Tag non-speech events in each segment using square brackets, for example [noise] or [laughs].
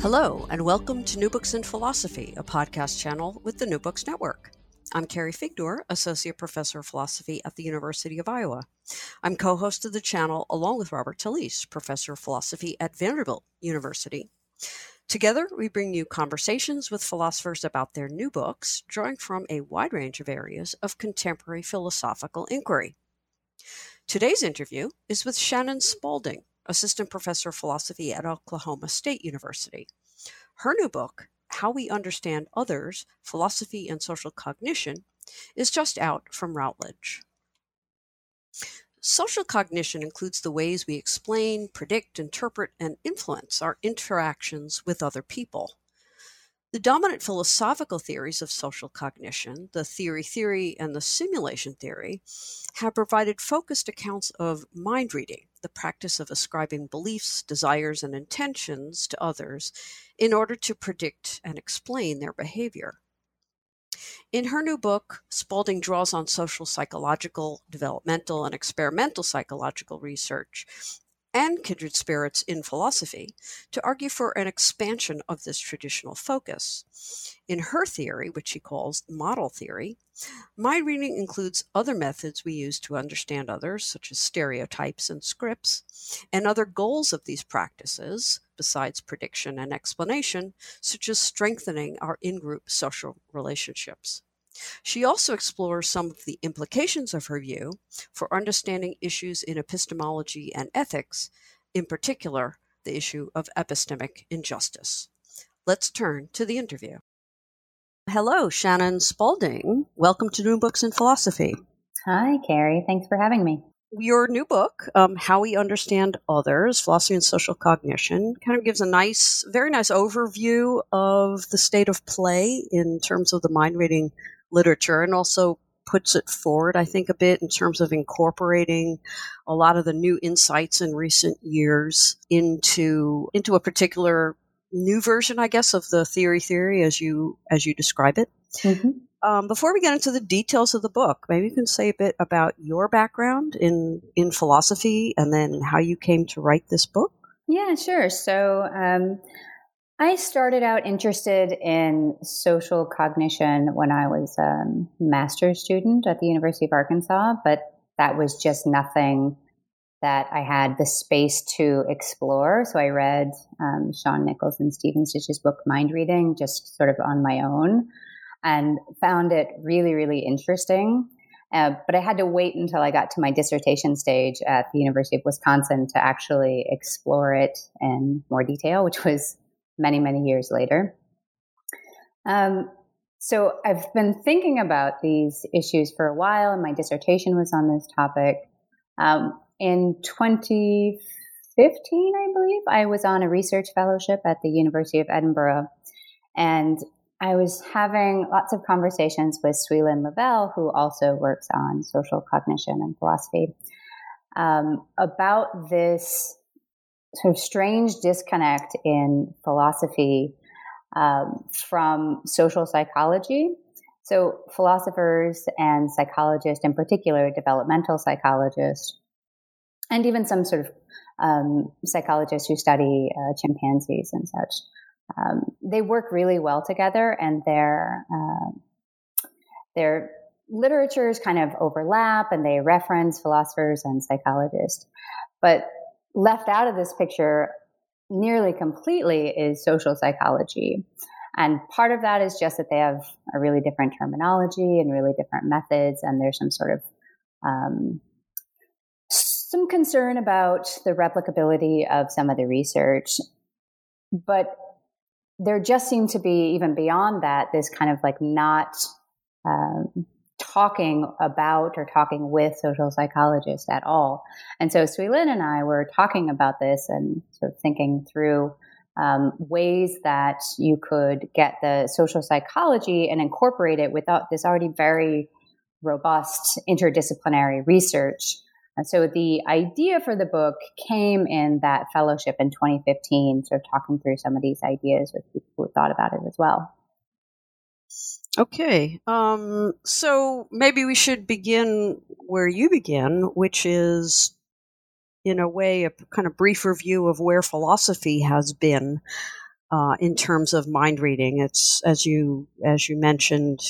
Hello, and welcome to New Books in Philosophy, a podcast channel with the New Books Network. I'm Carrie Figdor, Associate Professor of Philosophy at the University of Iowa. I'm co host of the channel along with Robert Talisse, Professor of Philosophy at Vanderbilt University. Together, we bring you conversations with philosophers about their new books, drawing from a wide range of areas of contemporary philosophical inquiry. Today's interview is with Shannon Spaulding, assistant professor of philosophy at Oklahoma State University. Her new book, How We Understand Others Philosophy and Social Cognition, is just out from Routledge. Social cognition includes the ways we explain, predict, interpret, and influence our interactions with other people. The dominant philosophical theories of social cognition, the theory theory and the simulation theory, have provided focused accounts of mind reading, the practice of ascribing beliefs, desires, and intentions to others in order to predict and explain their behavior. In her new book, Spaulding draws on social psychological, developmental, and experimental psychological research and kindred spirits in philosophy to argue for an expansion of this traditional focus. In her theory, which she calls model theory, mind reading includes other methods we use to understand others, such as stereotypes and scripts, and other goals of these practices, besides prediction and explanation, such as strengthening our in group social relationships. She also explores some of the implications of her view for understanding issues in epistemology and ethics, in particular, the issue of epistemic injustice. Let's turn to the interview. Hello, Shannon Spaulding. Welcome to New Books in Philosophy. Hi, Carrie. Thanks for having me. Your new book, um, How We Understand Others Philosophy and Social Cognition, kind of gives a nice, very nice overview of the state of play in terms of the mind reading literature and also puts it forward, I think, a bit in terms of incorporating a lot of the new insights in recent years into into a particular new version, I guess, of the theory theory as you as you describe it. Mm-hmm. Um, before we get into the details of the book, maybe you can say a bit about your background in in philosophy and then how you came to write this book. Yeah, sure. So um, I started out interested in social cognition when I was a master's student at the University of Arkansas, but that was just nothing that I had the space to explore. So I read um, Shaun Nichols and Stephen Stich's book, Mind Reading, just sort of on my own and found it really, really interesting. Uh, but I had to wait until I got to my dissertation stage at the University of Wisconsin to actually explore it in more detail, which was many, many years later. Um, so I've been thinking about these issues for a while, and my dissertation was on this topic. Um, in 2015, I believe, I was on a research fellowship at the University of Edinburgh, and I was having lots of conversations with Suilin Lavelle, who also works on social cognition and philosophy, um, about this sort of strange disconnect in philosophy um, from social psychology. So, philosophers and psychologists, in particular, developmental psychologists, and even some sort of um, psychologists who study uh, chimpanzees and such, um, they work really well together, and their uh, their literatures kind of overlap, and they reference philosophers and psychologists. But left out of this picture nearly completely is social psychology. And part of that is just that they have a really different terminology and really different methods, and there's some sort of um, some concern about the replicability of some of the research. But there just seemed to be, even beyond that, this kind of like not um, talking about or talking with social psychologists at all. And so Suilin and I were talking about this and sort of thinking through um, ways that you could get the social psychology and incorporate it without this already very robust interdisciplinary research. And so the idea for the book came in that fellowship in 2015, sort of talking through some of these ideas with people who thought about it as well. Okay, um, so maybe we should begin where you begin, which is in a way, a kind of brief review of where philosophy has been uh, in terms of mind reading. It's as you as you mentioned,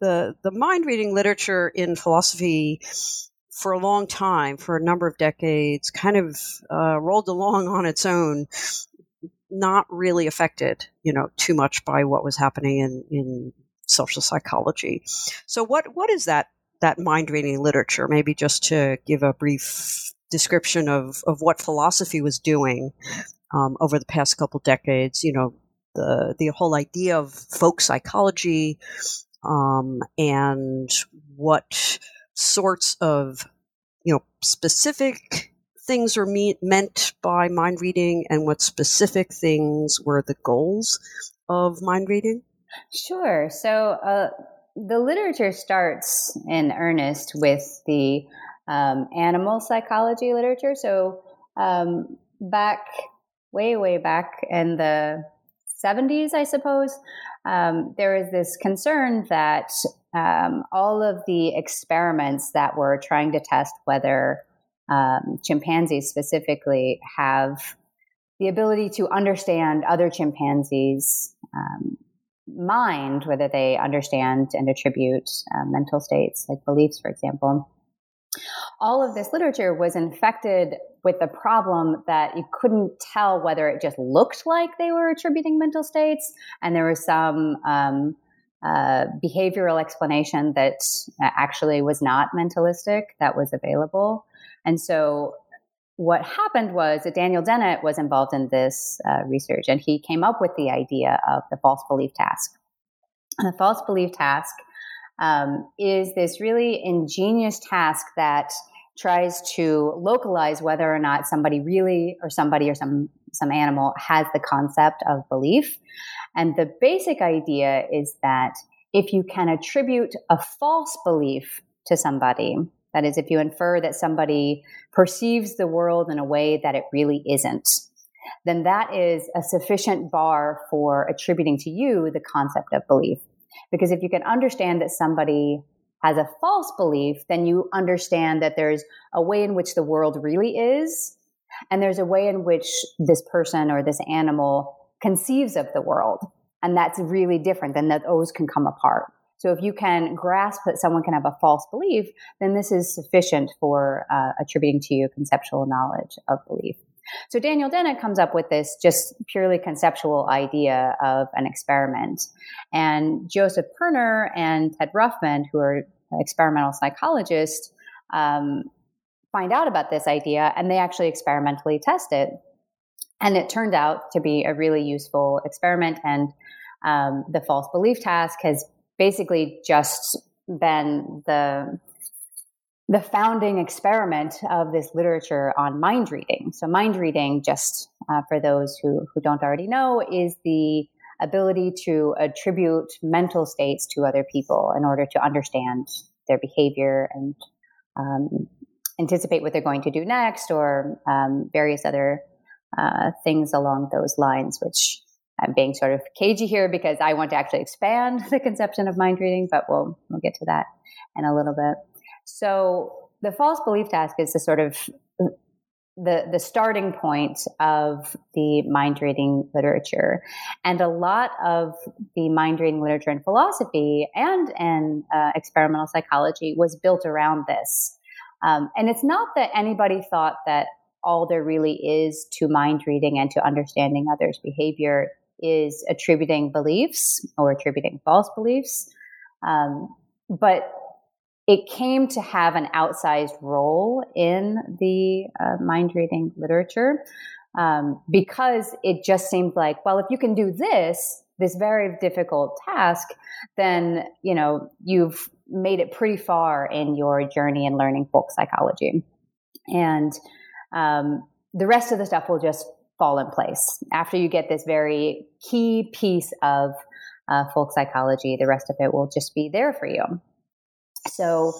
the the mind reading literature in philosophy for a long time, for a number of decades, kind of uh, rolled along on its own, not really affected, you know, too much by what was happening in in social psychology. So, what what is that that mind reading literature? Maybe just to give a brief description of, of what philosophy was doing um, over the past couple decades. You know, the the whole idea of folk psychology um, and what sorts of you know specific things are me- meant by mind reading and what specific things were the goals of mind reading. Sure. So uh, the literature starts in earnest with the um, animal psychology literature. So um, back way, way back in the 70s, I suppose, um, there was this concern that um, all of the experiments that were trying to test whether um, chimpanzees specifically have the ability to understand other chimpanzees' um, mind, whether they understand and attribute uh, mental states like beliefs, for example all of this literature was infected with the problem that you couldn't tell whether it just looked like they were attributing mental states and there was some um, uh, behavioral explanation that actually was not mentalistic that was available. And so what happened was that Daniel Dennett was involved in this uh, research and he came up with the idea of the false belief task. And the false belief task um, is this really ingenious task that tries to localize whether or not somebody really or somebody or some some animal has the concept of belief and the basic idea is that if you can attribute a false belief to somebody that is if you infer that somebody perceives the world in a way that it really isn't then that is a sufficient bar for attributing to you the concept of belief because if you can understand that somebody has a false belief, then you understand that there's a way in which the world really is, and there's a way in which this person or this animal conceives of the world. And that's really different, then that those can come apart. So if you can grasp that someone can have a false belief, then this is sufficient for uh, attributing to you conceptual knowledge of belief. So Daniel Dennett comes up with this just purely conceptual idea of an experiment. And Josef Perner and Ted Ruffman, who are experimental psychologists, um, find out about this idea and they actually experimentally test it. And it turned out to be a really useful experiment. And um, the false belief task has basically just been the the founding experiment of this literature on mind reading. So, mind reading, just uh, for those who, who don't already know, is the ability to attribute mental states to other people in order to understand their behavior and um, anticipate what they're going to do next or um, various other uh, things along those lines, which I'm being sort of cagey here because I want to actually expand [laughs] the conception of mind reading, but we'll, we'll get to that in a little bit. So the false belief task is the sort of the the starting point of the mind reading literature, and a lot of the mind reading literature in philosophy and in uh, experimental psychology was built around this. Um, and it's not that anybody thought that all there really is to mind reading and to understanding others' behavior is attributing beliefs or attributing false beliefs. Um, but it came to have an outsized role in the uh, mind reading literature um, because it just seemed like, well, if you can do this, this very difficult task, then you know you've made it pretty far in your journey in learning folk psychology. And um, the rest of the stuff will just fall in place. After you get this very key piece of uh, folk psychology, the rest of it will just be there for you. So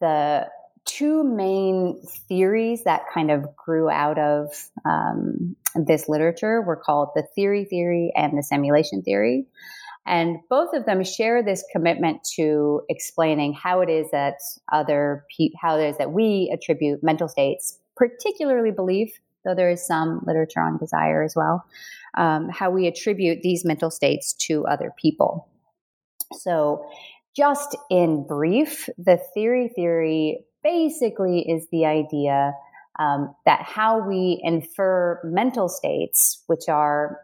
the two main theories that kind of grew out of um, this literature were called the theory theory and the simulation theory. And both of them share this commitment to explaining how it is that other pe- how it is that we attribute mental states, particularly belief, though there is some literature on desire as well, um, how we attribute these mental states to other people. So, just in brief, the theory theory basically is the idea um, that how we infer mental states, which are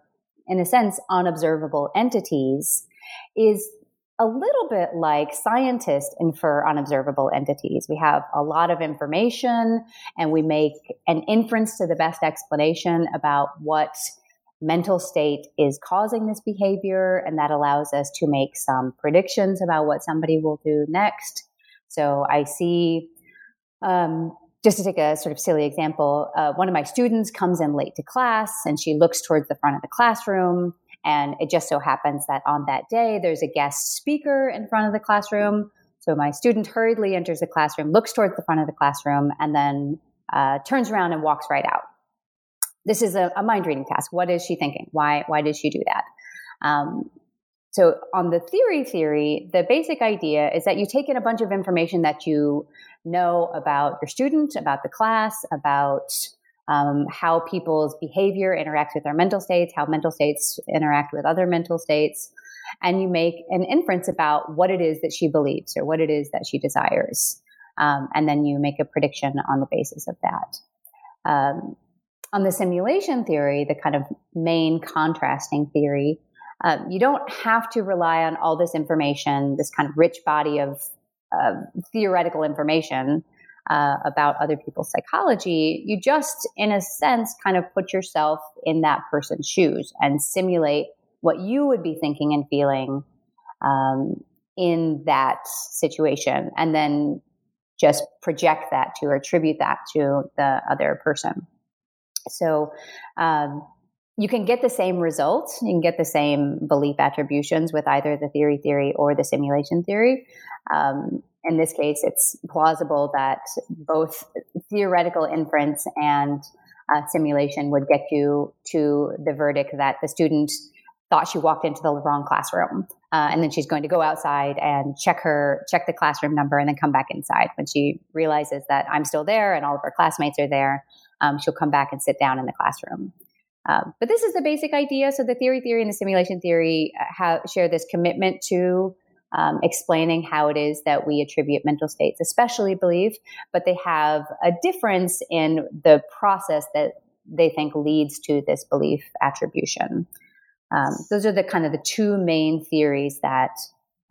in a sense, unobservable entities is a little bit like scientists infer unobservable entities. We have a lot of information and we make an inference to the best explanation about what mental state is causing this behavior. And that allows us to make some predictions about what somebody will do next. So I see um, just to take a sort of silly example, uh, one of my students comes in late to class and she looks towards the front of the classroom. And it just so happens that on that day, there's a guest speaker in front of the classroom. So my student hurriedly enters the classroom, looks towards the front of the classroom, and then uh, turns around and walks right out. This is a, a, mind reading task. What is she thinking? Why, why did she do that? Um, so on the theory theory, the basic idea is that you take in a bunch of information that you know about your student, about the class, about um, how people's behavior interacts with their mental states, how mental states interact with other mental states. And you make an inference about what it is that she believes or what it is that she desires. Um, and then you make a prediction on the basis of that. Um, on the simulation theory, the kind of main contrasting theory, um, you don't have to rely on all this information, this kind of rich body of uh, theoretical information uh, about other people's psychology, you just, in a sense, kind of put yourself in that person's shoes and simulate what you would be thinking and feeling um, in that situation, and then just project that to or attribute that to the other person. So, um, you can get the same results. You can get the same belief attributions with either the theory theory or the simulation theory. Um, in this case, it's plausible that both theoretical inference and uh, simulation would get you to the verdict that the student thought she walked into the wrong classroom. Uh, and then she's going to go outside and check her check the classroom number and then come back inside when she realizes that i'm still there and all of her classmates are there um, she'll come back and sit down in the classroom um, but this is the basic idea. So the theory theory and the simulation theory uh, have, share this commitment to um, explaining how it is that we attribute mental states, especially belief, but they have a difference in the process that they think leads to this belief attribution. Um, those are the kind of the two main theories that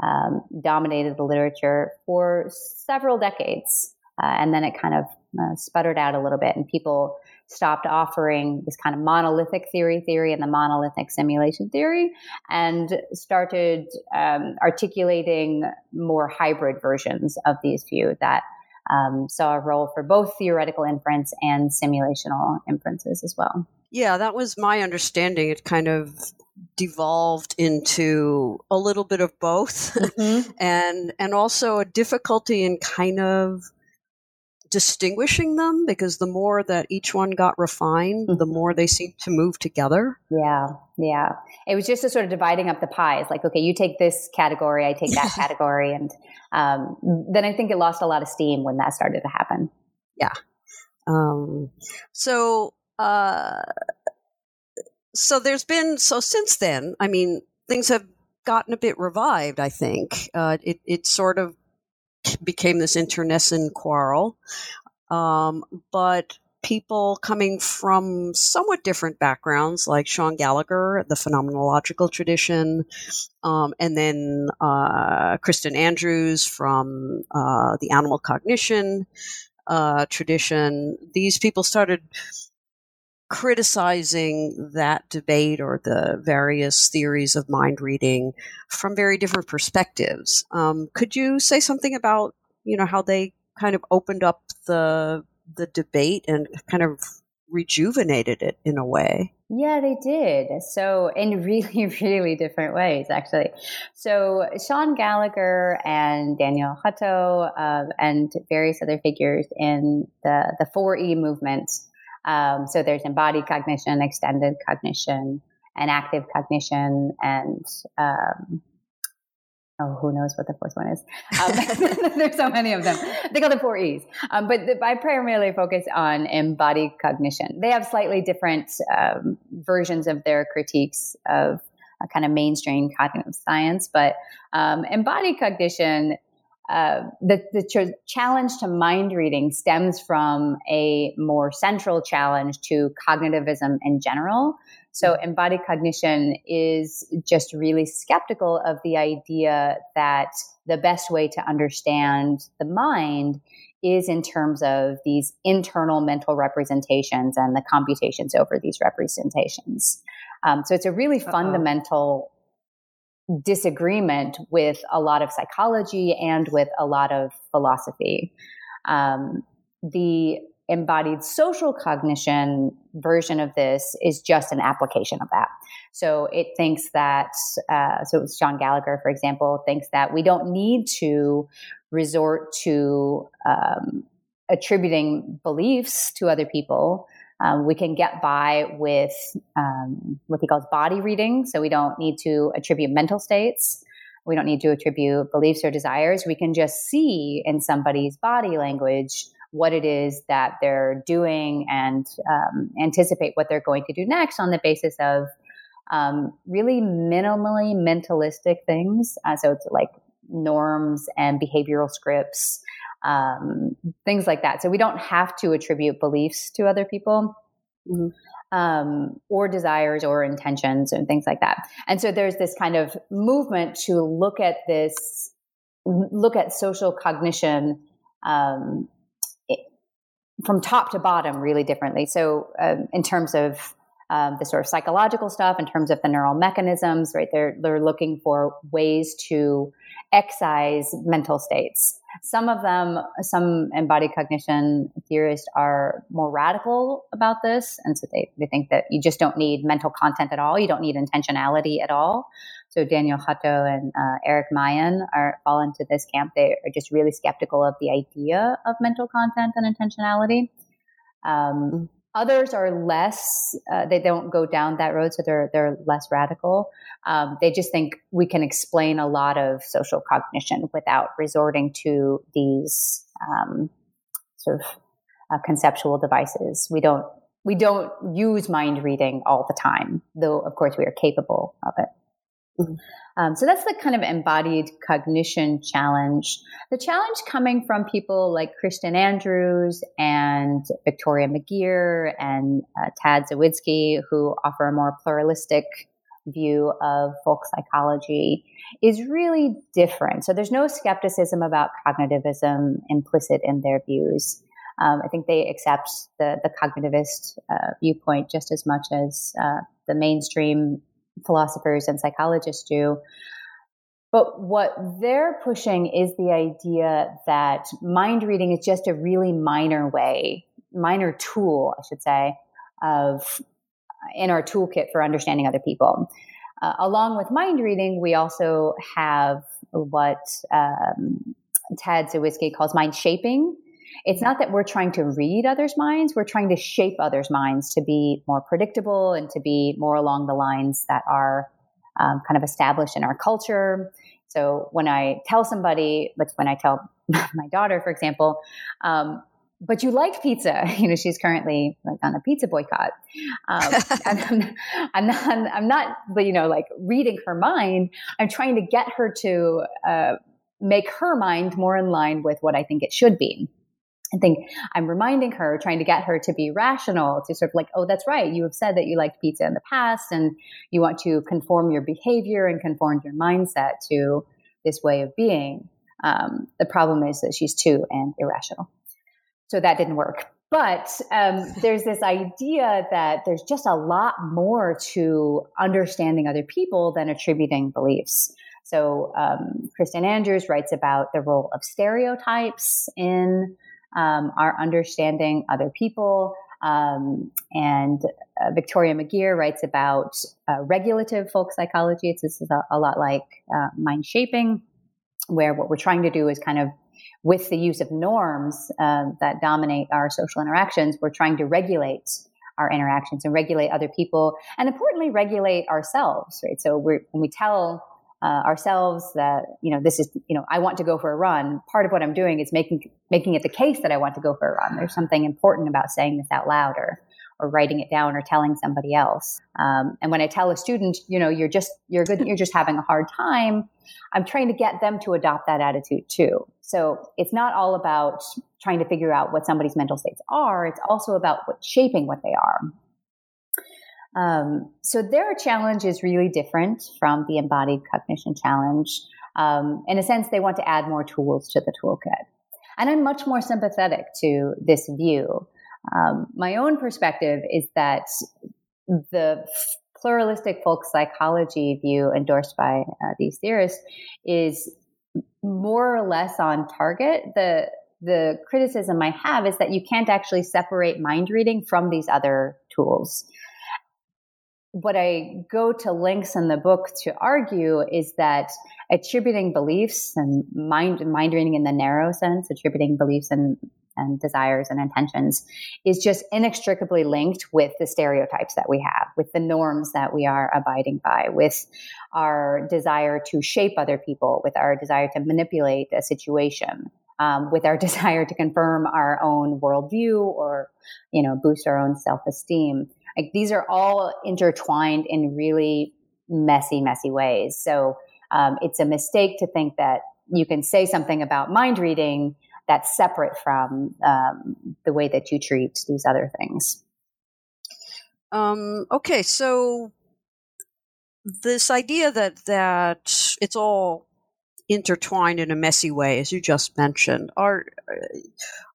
um, dominated the literature for several decades. Uh, and then it kind of uh, sputtered out a little bit, and people stopped offering this kind of monolithic theory theory and the monolithic simulation theory and started um, articulating more hybrid versions of these few that um, saw a role for both theoretical inference and simulational inferences as well. Yeah, that was my understanding. It kind of devolved into a little bit of both mm-hmm. [laughs] and and also a difficulty in kind of distinguishing them because the more that each one got refined, mm-hmm. the more they seemed to move together. Yeah, yeah. It was just a sort of dividing up the pies. Like, okay, you take this category, I take that [laughs] category, and um, then I think it lost a lot of steam when that started to happen. Yeah. Um, so, uh, so there's been so since then. I mean, things have gotten a bit revived. I think uh, it it sort of became this internecine quarrel. Um, but people coming from somewhat different backgrounds, like Shaun Gallagher, the phenomenological tradition, um, and then uh, Kristin Andrews from uh, the animal cognition uh, tradition. These people started criticizing that debate or the various theories of mind reading from very different perspectives. Um, could you say something about you know how they kind of opened up the the debate and kind of rejuvenated it in a way? Yeah, they did. So, in [laughs] really, really different ways, actually. So, Shaun Gallagher and Daniel Hutto uh, and various other figures in the, the 4E movement. Um, so, there's embodied cognition, extended cognition, and active cognition, and um, oh, who knows what the fourth one is? Um, [laughs] [laughs] there's so many of them. They call them four E's. Um, but the, I primarily focus on embodied cognition. They have slightly different um, versions of their critiques of a kind of mainstream cognitive science, but um, embodied cognition. Uh, the, the ch- challenge to mind reading stems from a more central challenge to cognitivism in general, so embodied cognition is just really skeptical of the idea that the best way to understand the mind is in terms of these internal mental representations and the computations over these representations. Um, so it's a really Uh-oh. fundamental disagreement with a lot of psychology and with a lot of philosophy. Um, the embodied social cognition version of this is just an application of that. So it thinks that, uh, so Shaun Gallagher, for example, thinks that we don't need to resort to um, attributing beliefs to other people. Um, we can get by with um, what he calls body reading. So we don't need to attribute mental states. We don't need to attribute beliefs or desires. We can just see in somebody's body language what it is that they're doing and um, anticipate what they're going to do next on the basis of um, really minimally mentalistic things. Uh, so it's like norms and behavioral scripts, um, things like that. So we don't have to attribute beliefs to other people. Mm-hmm. Um, or desires or intentions and things like that. And so there's this kind of movement to look at this, look at social cognition um, it, from top to bottom really differently. So, um, in terms of um, the sort of psychological stuff, in terms of the neural mechanisms, right? They're they're looking for ways to excise mental states. Some of them, some embodied cognition theorists are more radical about this, and so they they think that you just don't need mental content at all. You don't need intentionality at all. So Daniel Hutto and uh, Erik Myin are fall into this camp. They are just really skeptical of the idea of mental content and intentionality. Um, others are less; uh, they don't go down that road, so they're they're less radical. Um, they just think we can explain a lot of social cognition without resorting to these um, sort of uh, conceptual devices. We don't we don't use mind reading all the time, though of course we are capable of it. Um, so that's the kind of embodied cognition challenge. The challenge coming from people like Kristin Andrews and Victoria McGeer and uh, Tad Zawidzki, who offer a more pluralistic view of folk psychology, is really different. So there's no skepticism about cognitivism implicit in their views. Um, I think they accept the, the cognitivist uh, viewpoint just as much as uh, the mainstream philosophers and psychologists do. But what they're pushing is the idea that mind reading is just a really minor way, minor tool, I should say, of in our toolkit for understanding other people. Uh, along with mind reading, we also have what um, Tad Zawidzki calls mind shaping, it's not that we're trying to read others' minds, we're trying to shape others' minds to be more predictable and to be more along the lines that are um, kind of established in our culture. So when I tell somebody, like when I tell [laughs] my daughter, for example, um, but you like pizza. [laughs] You know, she's currently like on a pizza boycott. Um, [laughs] I'm, I'm, not, I'm not, but you know, like reading her mind. I'm trying to get her to uh, make her mind more in line with what I think it should be. I think I'm reminding her, trying to get her to be rational, to sort of like, oh, that's right. You have said that you liked pizza in the past and you want to conform your behavior and conform your mindset to this way of being. Um, the problem is that she's too and irrational. So that didn't work. but um, there's this idea that there's just a lot more to understanding other people than attributing beliefs. So, um, Kristin Andrews writes about the role of stereotypes in um, our understanding other people. Um, and uh, Victoria McGeer writes about uh, regulative folk psychology. It's, this is a, a lot like uh, mind shaping, where what we're trying to do is kind of with the use of norms uh, that dominate our social interactions, we're trying to regulate our interactions and regulate other people, and importantly, regulate ourselves. Right. So we when we tell uh, ourselves that you know this is you know I want to go for a run. Part of what I'm doing is making making it the case that I want to go for a run. There's something important about saying this out loud or or writing it down or telling somebody else. Um, and when I tell a student, you know, you're just you're good, you're just having a hard time. I'm trying to get them to adopt that attitude too. So it's not all about trying to figure out what somebody's mental states are. It's also about what, shaping what they are. Um, so their challenge is really different from the embodied cognition challenge. Um, in a sense, they want to add more tools to the toolkit. And I'm much more sympathetic to this view. Um, my own perspective is that the pluralistic folk psychology view endorsed by uh, these theorists is more or less on target. The the criticism I have is that you can't actually separate mind reading from these other tools what I go to links in the book to argue is that attributing beliefs and mind mind reading in the narrow sense, attributing beliefs and and desires and intentions is just inextricably linked with the stereotypes that we have, with the norms that we are abiding by, with our desire to shape other people, with our desire to manipulate a situation, um, with our [laughs] desire to confirm our own worldview or, you know, boost our own self-esteem. Like these are all intertwined in really messy, messy ways. So um, it's a mistake to think that you can say something about mind reading that's separate from um, the way that you treat these other things. Um, okay, so this idea that that it's all intertwined in a messy way, as you just mentioned, are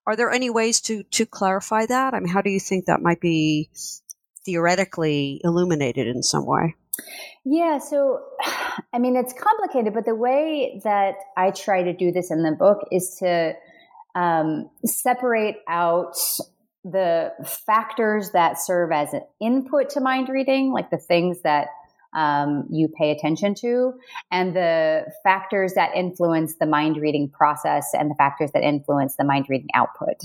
are there any ways to to clarify that? I mean, how do you think that might be theoretically illuminated in some way? Yeah, so [sighs] I mean, it's complicated, but the way that I try to do this in the book is to um, separate out the factors that serve as an input to mind reading, like the things that um, you pay attention to, and the factors that influence the mind reading process and the factors that influence the mind reading output.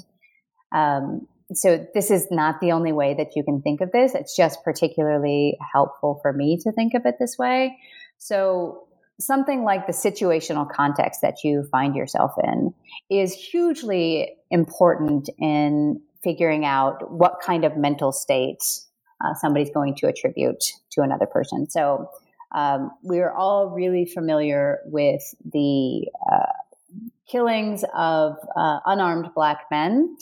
Um, so this is not the only way that you can think of this. It's just particularly helpful for me to think of it this way. So something like the situational context that you find yourself in is hugely important in figuring out what kind of mental state uh, somebody's going to attribute to another person. So um, we are all really familiar with the uh, killings of uh, unarmed black men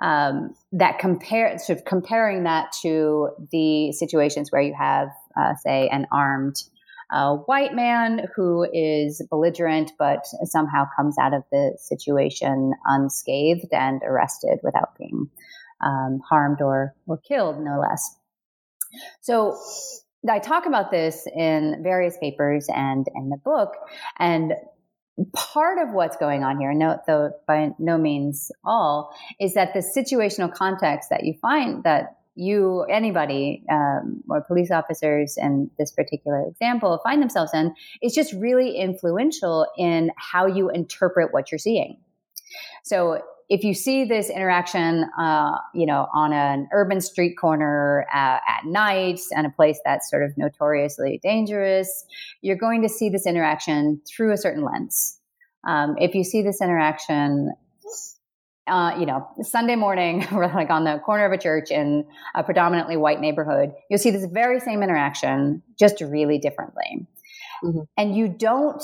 um, that compare sort of comparing that to the situations where you have, uh, say, an armed uh, white man who is belligerent but somehow comes out of the situation unscathed and arrested without being um, harmed or or killed, no less. So I talk about this in various papers and in the book, and part of what's going on here, no, though by no means all, is that the situational context that you find that you, anybody, um, or police officers in this particular example find themselves in is just really influential in how you interpret what you're seeing. So if you see this interaction, uh, you know, on an urban street corner uh, at night and a place that's sort of notoriously dangerous, you're going to see this interaction through a certain lens. Um, if you see this interaction, uh, you know, Sunday morning, [laughs] we're like on the corner of a church in a predominantly white neighborhood, you'll see this very same interaction, just really differently. Mm-hmm. And you don't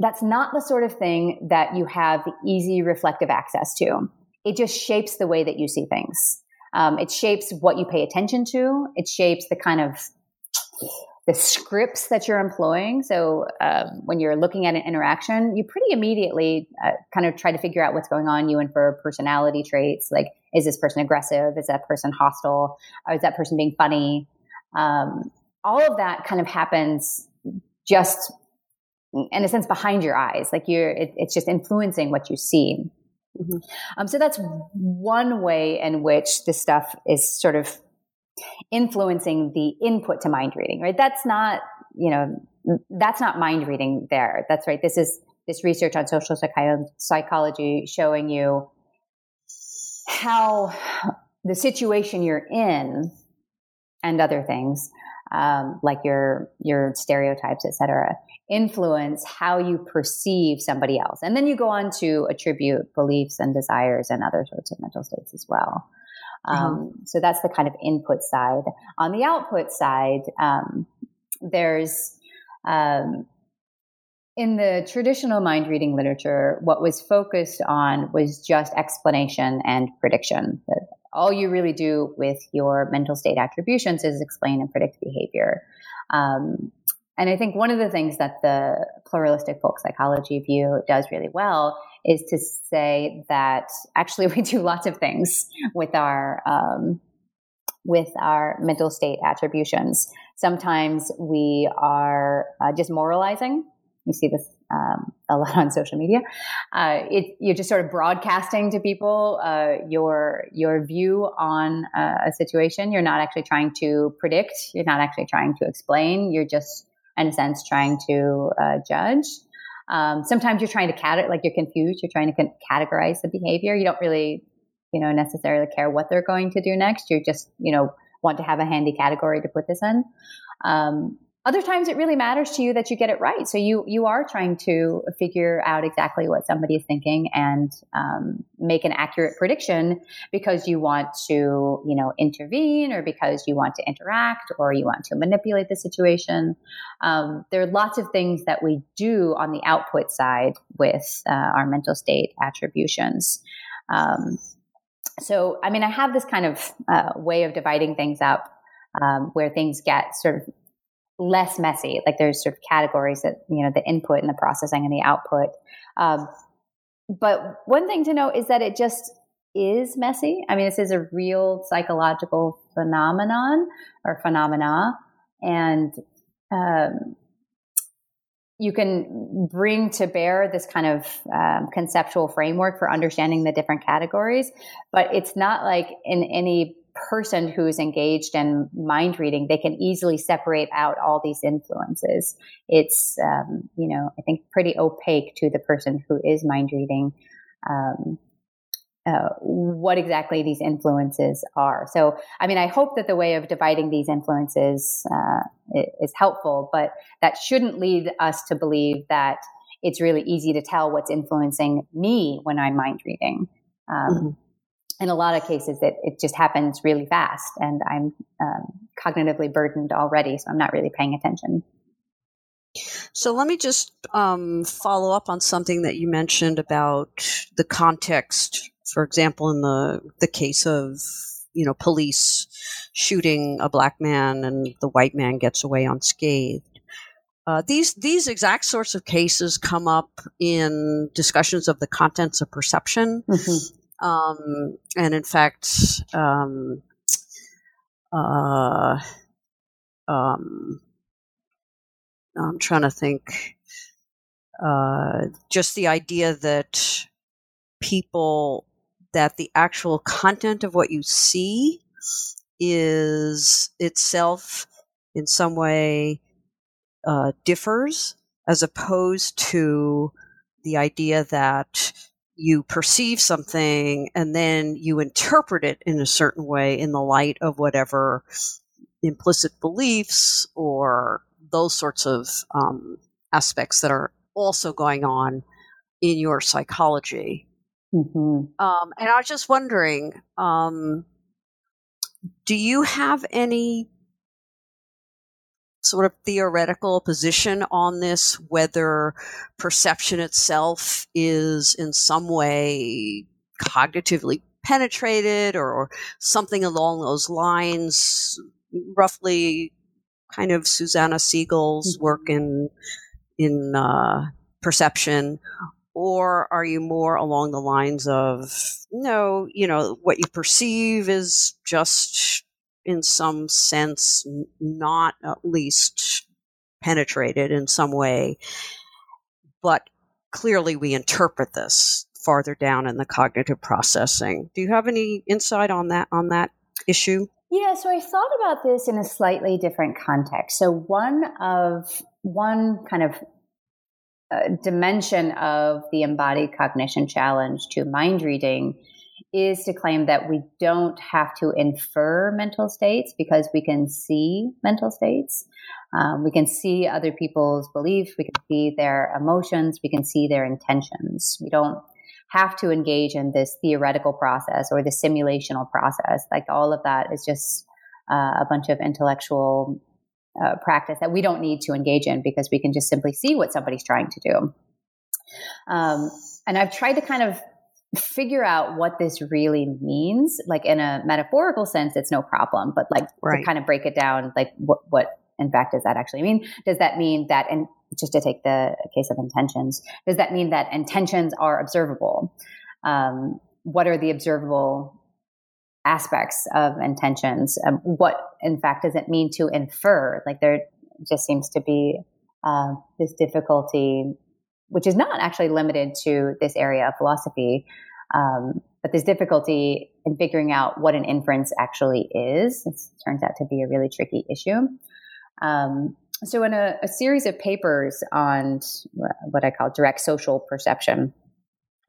that's not the sort of thing that you have easy reflective access to. It just shapes the way that you see things. Um, it shapes what you pay attention to. It shapes the kind of the scripts that you're employing. So uh, when you're looking at an interaction, you pretty immediately uh, kind of try to figure out what's going on. You infer personality traits. Like is this person aggressive? Is that person hostile? Or is that person being funny? Um, all of that kind of happens just in a sense behind your eyes. Like you're, it, it's just influencing what you see. Mm-hmm. Um, so that's one way in which this stuff is sort of influencing the input to mind reading, right? That's not, you know, that's not mind reading there. That's right. This is this research on social psychology showing you how the situation you're in and other things um, like your your stereotypes, et cetera, influence how you perceive somebody else, and then you go on to attribute beliefs and desires and other sorts of mental states as well. Um, So that's the kind of input side. On the output side, um, there's um, in the traditional mind reading literature, what was focused on was just explanation and prediction. All you really do with your mental state attributions is explain and predict behavior. Um, and I think one of the things that the pluralistic folk psychology view does really well is to say that actually [laughs] we do lots of things with our um, with our mental state attributions. Sometimes we are uh, just moralizing. You see this um, a lot on social media. Uh, it, you're just sort of broadcasting to people uh, your your view on uh, a situation. You're not actually trying to predict. You're not actually trying to explain. You're just, in a sense, trying to uh, judge. Um, sometimes you're trying to cat like you're confused. You're trying to categorize the behavior. You don't really, you know, necessarily care what they're going to do next. You're just, you know, want to have a handy category to put this in. Um, other times it really matters to you that you get it right. So you you are trying to figure out exactly what somebody is thinking and um, make an accurate prediction because you want to you know intervene or because you want to interact or you want to manipulate the situation. Um, there are lots of things that we do on the output side with uh, our mental state attributions. Um, so I mean, I have this kind of uh, way of dividing things up. Um, where things get sort of less messy. Like there's sort of categories that, you know, the input and the processing and the output. Um, but one thing to know is that it just is messy. I mean, this is a real psychological phenomenon or phenomena. And, um, you can bring to bear this kind of um, conceptual framework for understanding the different categories, but it's not like in any person who's engaged in mind reading, they can easily separate out all these influences. It's, um, you know, I think pretty opaque to the person who is mind reading. Um, uh, what exactly these influences are. So, I mean, I hope that the way of dividing these influences uh, is helpful, but that shouldn't lead us to believe that it's really easy to tell what's influencing me when I'm mind reading. Um, mm-hmm in a lot of cases it, it just happens really fast and i'm um, cognitively burdened already so i'm not really paying attention. So let me just um, follow up on something that you mentioned about the context for example in the the case of you know police shooting a black man and the white man gets away unscathed. Uh, these these exact sorts of cases come up in discussions of the contents of perception, mm-hmm. Um, and in fact, um, uh, um, I'm trying to think. Uh, just the idea that people that the actual content of what you see is itself in some way uh, differs as opposed to the idea that you perceive something and then you interpret it in a certain way in the light of whatever implicit beliefs or those sorts of um, aspects that are also going on in your psychology. Mm-hmm. Um, and I was just wondering, um, do you have any sort of theoretical position on this, whether perception itself is in some way cognitively penetrated or, or something along those lines, roughly kind of Susanna Siegel's mm-hmm. work in in uh, perception, or are you more along the lines of no you know what you perceive is just in some sense not at least penetrated in some way. But clearly we interpret this farther down in the cognitive processing. Do you have any insight on that on that issue? Yeah, so I thought about this in a slightly different context. So one of one kind of uh, dimension of the embodied cognition challenge to mind reading is to claim that we don't have to infer mental states because we can see mental states. Um, we can see other people's beliefs. We can see their emotions. We can see their intentions. We don't have to engage in this theoretical process or the simulational process. Like all of that is just uh, a bunch of intellectual uh, practice that we don't need to engage in because we can just simply see what somebody's trying to do. Um, and I've tried to kind of figure out what this really means. Like in a metaphorical sense, it's no problem, but like right. to kind of break it down, like what, what in fact does that actually mean? Does that mean that, and just to take the case of intentions, does that mean that intentions are observable? Um, what are the observable aspects of intentions? Um, what, in fact, does it mean to infer? Like there just seems to be uh, this difficulty, which is not actually limited to this area of philosophy, um, but this difficulty in figuring out what an inference actually is. It turns out to be a really tricky issue. Um, so, in a, a, series of papers on what I call direct social perception,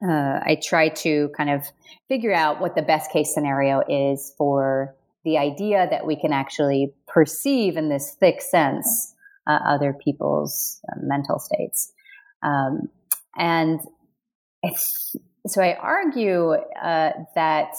uh, I try to kind of figure out what the best case scenario is for the idea that we can actually perceive in this thick sense uh, other people's uh, mental states. Um, and so I argue uh, that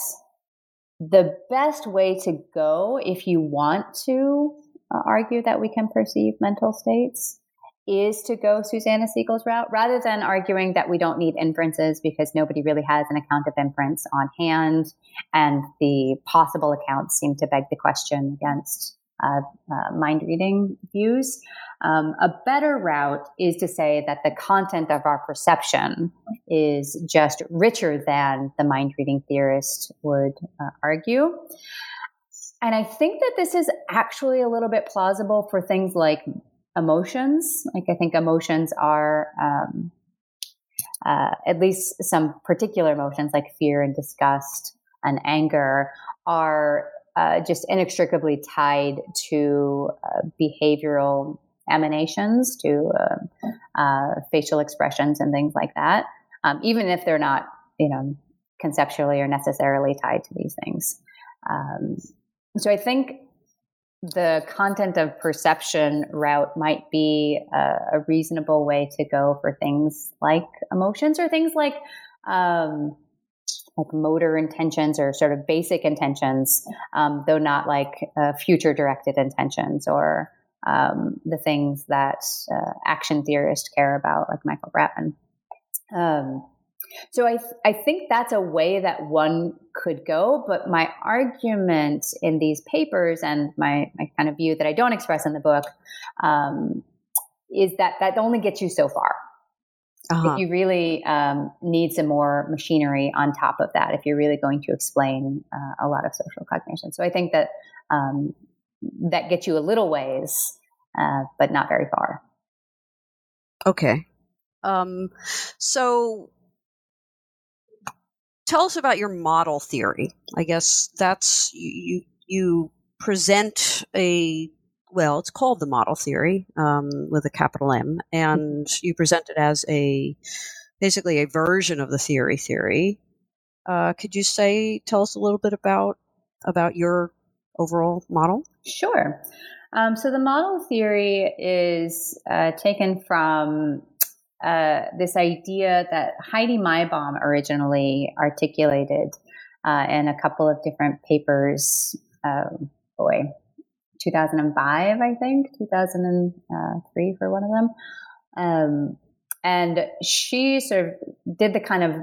the best way to go if you want to uh, argue that we can perceive mental states is to go Susanna Siegel's route rather than arguing that we don't need inferences because nobody really has an account of inference on hand. And the possible accounts seem to beg the question against uh, uh, mind reading views. Um, a better route is to say that the content of our perception is just richer than the mind reading theorist would uh, argue. And I think that this is actually a little bit plausible for things like emotions. Like I think emotions are, um, uh, at least some particular emotions like fear and disgust and anger are uh, just inextricably tied to uh, behavioral emanations, to uh, uh, facial expressions and things like that, um, even if they're not, you know, conceptually or necessarily tied to these things. Um, so I think the content of perception route might be a, a, reasonable way to go for things like emotions or things like um, like motor intentions or sort of basic intentions, um, though not like uh, future directed intentions or um, the things that uh, action theorists care about, like Michael Bratman. Um, so I, th- I think that's a way that one could go. But my argument in these papers and my, my kind of view that I don't express in the book um, is that that only gets you so far. Uh-huh. If you really um, need some more machinery on top of that, if you're really going to explain uh, a lot of social cognition. So I think that um, that gets you a little ways, uh, but not very far. Okay. Um, so tell us about your model theory. I guess that's you. You present a well, it's called the model theory um, with a capital M, and you present it as a basically a version of the theory theory. Uh, could you say tell us a little bit about about your overall model? Sure. Um, so the model theory is uh, taken from uh, this idea that Heidi Maibom originally articulated uh, in a couple of different papers. Um, boy, 2005, I think, 2003 for one of them. Um, and she sort of did the kind of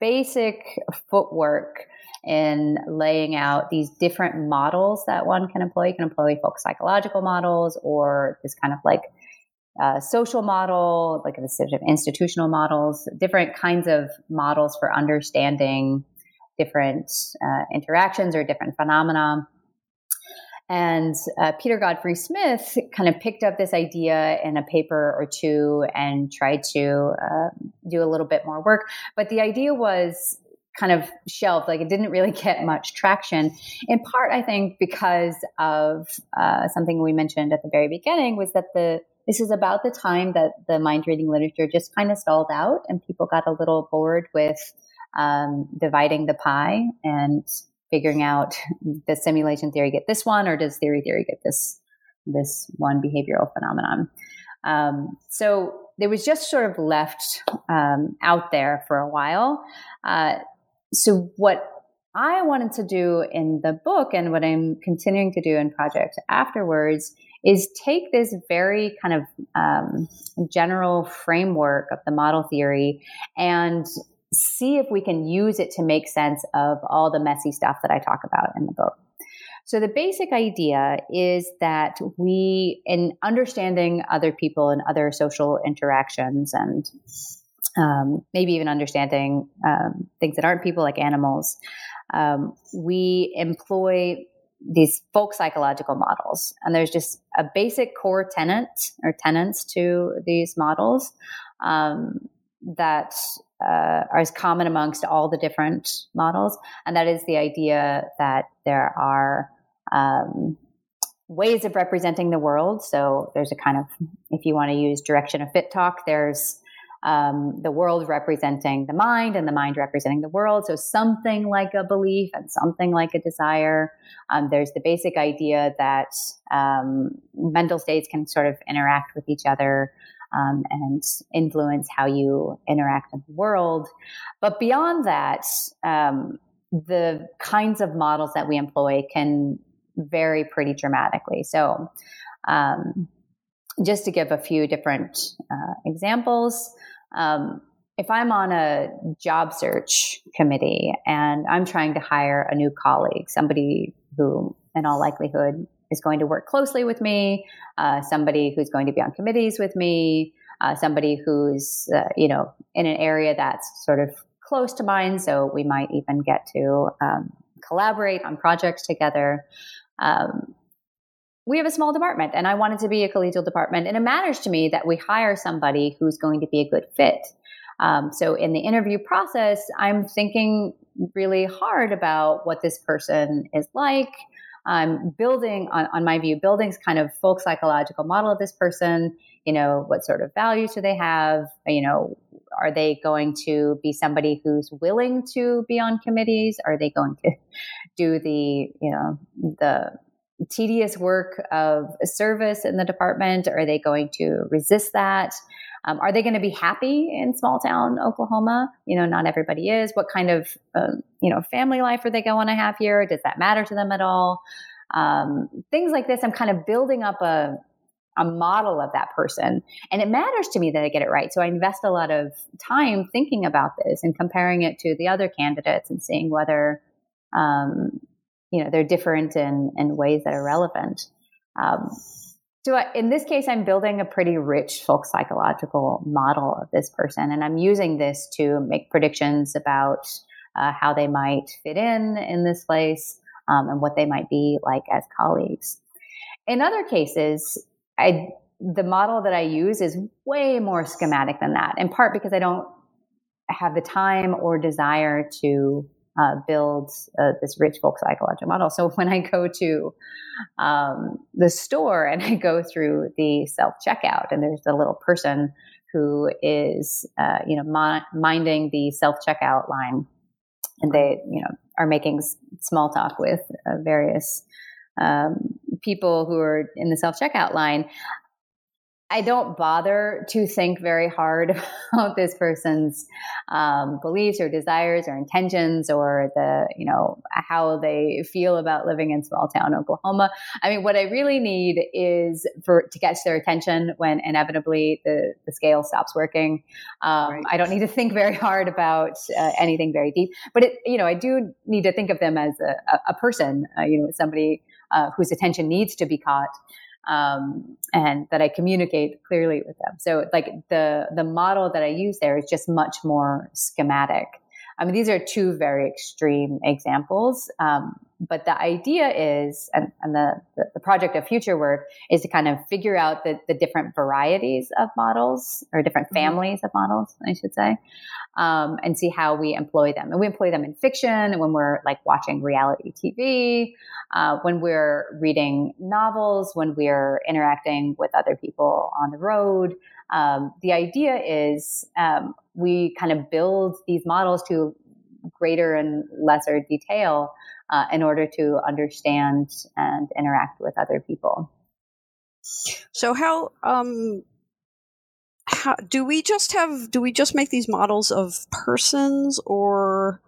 basic footwork in laying out these different models that one can employ. You can employ folk psychological models or this kind of like uh, social model, like a sort of institutional models, different kinds of models for understanding different uh, interactions or different phenomena. And uh, Peter Godfrey Smith kind of picked up this idea in a paper or two and tried to uh, do a little bit more work. But the idea was kind of shelved, like it didn't really [laughs] get much traction. In part, I think, because of uh, something we mentioned at the very beginning was that the this is about the time that the mind reading literature just kind of stalled out and people got a little bored with um, dividing the pie and figuring out does simulation theory get this one or does theory theory get this this one behavioral phenomenon? Um, so it was just sort of left um, out there for a while. Uh, so what i wanted to do in the book and what i'm continuing to do in projects afterwards is take this very kind of um, general framework of the model theory and see if we can use it to make sense of all the messy stuff that I talk about in the book. So the basic idea is that we, in understanding other people and other social interactions and um, maybe even understanding um, things that aren't people like animals, um, we employ these folk psychological models. And there's just a basic core tenet or tenants to these models um, that uh, are as common amongst all the different models, and that is the idea that there are um, ways of representing the world. So there's a kind of, if you want to use direction of fit talk, there's um, the world representing the mind and the mind representing the world. So something like a belief and something like a desire. Um, there's the basic idea that um, mental states can sort of interact with each other um, and influence how you interact in the world. But beyond that, um, the kinds of models that we employ can vary pretty dramatically. So, um, just to give a few different uh, examples, um, if I'm on a job search committee and I'm trying to hire a new colleague, somebody who, in all likelihood, is going to work closely with me, uh, somebody who's going to be on committees with me, uh, somebody who's uh, you know in an area that's sort of close to mine, so we might even get to um, collaborate on projects together. Um, we have a small department, and I wanted to be a collegial department, and it matters to me that we hire somebody who's going to be a good fit. Um, so in the interview process, I'm thinking really hard about what this person is like, um, building on, on my view, building kind of folk psychological model of this person. You know, what sort of values do they have? You know, are they going to be somebody who's willing to be on committees? Are they going to [laughs] do the, you know, the tedious work of service in the department? Are they going to resist that? Um, are they going to be happy in small town Oklahoma? You know, not everybody is. What kind of, um, you know, family life are they going to have here? Does that matter to them at all? Um, things like this. I'm kind of building up a, a model of that person. And it matters to me that I get it right. So I invest a lot of time thinking about this and comparing it to the other candidates and seeing whether, um, you know, they're different in, in ways that are relevant. So in this case, I'm building a pretty rich folk psychological model of this person, and I'm using this to make predictions about uh, how they might fit in in this place um, and what they might be like as colleagues. In other cases, I, the model that I use is way more schematic than that, in part because I don't have the time or desire to uh, build uh, this rich folk psychological model. So when I go to um, the store and [laughs] I go through the self checkout, and there's a little person who is, uh, you know, minding the self checkout line, and they, you know, are making small talk with uh, various um, people who are in the self checkout line. I don't bother to think very hard [laughs] about this person's um, beliefs or desires or intentions or the, you know, how they feel about living in small town Oklahoma. I mean, what I really need is for to catch their attention when inevitably the, the scale stops working. Um, right. I don't need to think very hard about uh, anything very deep, but it, you know, I do need to think of them as a, a person, uh, you know, somebody uh, whose attention needs to be caught. Um, and that I communicate clearly with them. So like the the model that I use there is just much more schematic. I mean, these are two very extreme examples, um, but the idea is, and, and the, the project of future work is to kind of figure out the, the different varieties of models or different mm-hmm. families of models, I should say, um, and see how we employ them. And we employ them in fiction when we're like watching reality TV, uh, when we're reading novels, when we're interacting with other people on the road. Um, the idea is um, we kind of build these models to greater and lesser detail uh, in order to understand and interact with other people. So how um, how do we just have do we just make these models of persons or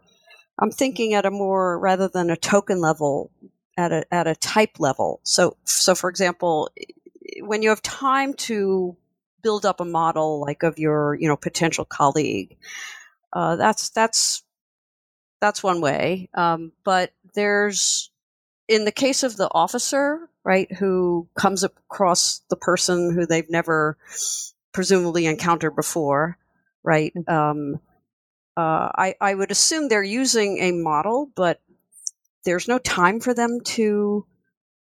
I'm thinking at a more rather than a token level at a at a type level. So so for example, when you have time to build up a model like of your you know potential colleague, uh, that's that's that's one way. Um, but there's in the case of the officer, right, who comes across the person who they've never presumably encountered before, right? Mm-hmm. Um, uh, I, I would assume they're using a model, but there's no time for them to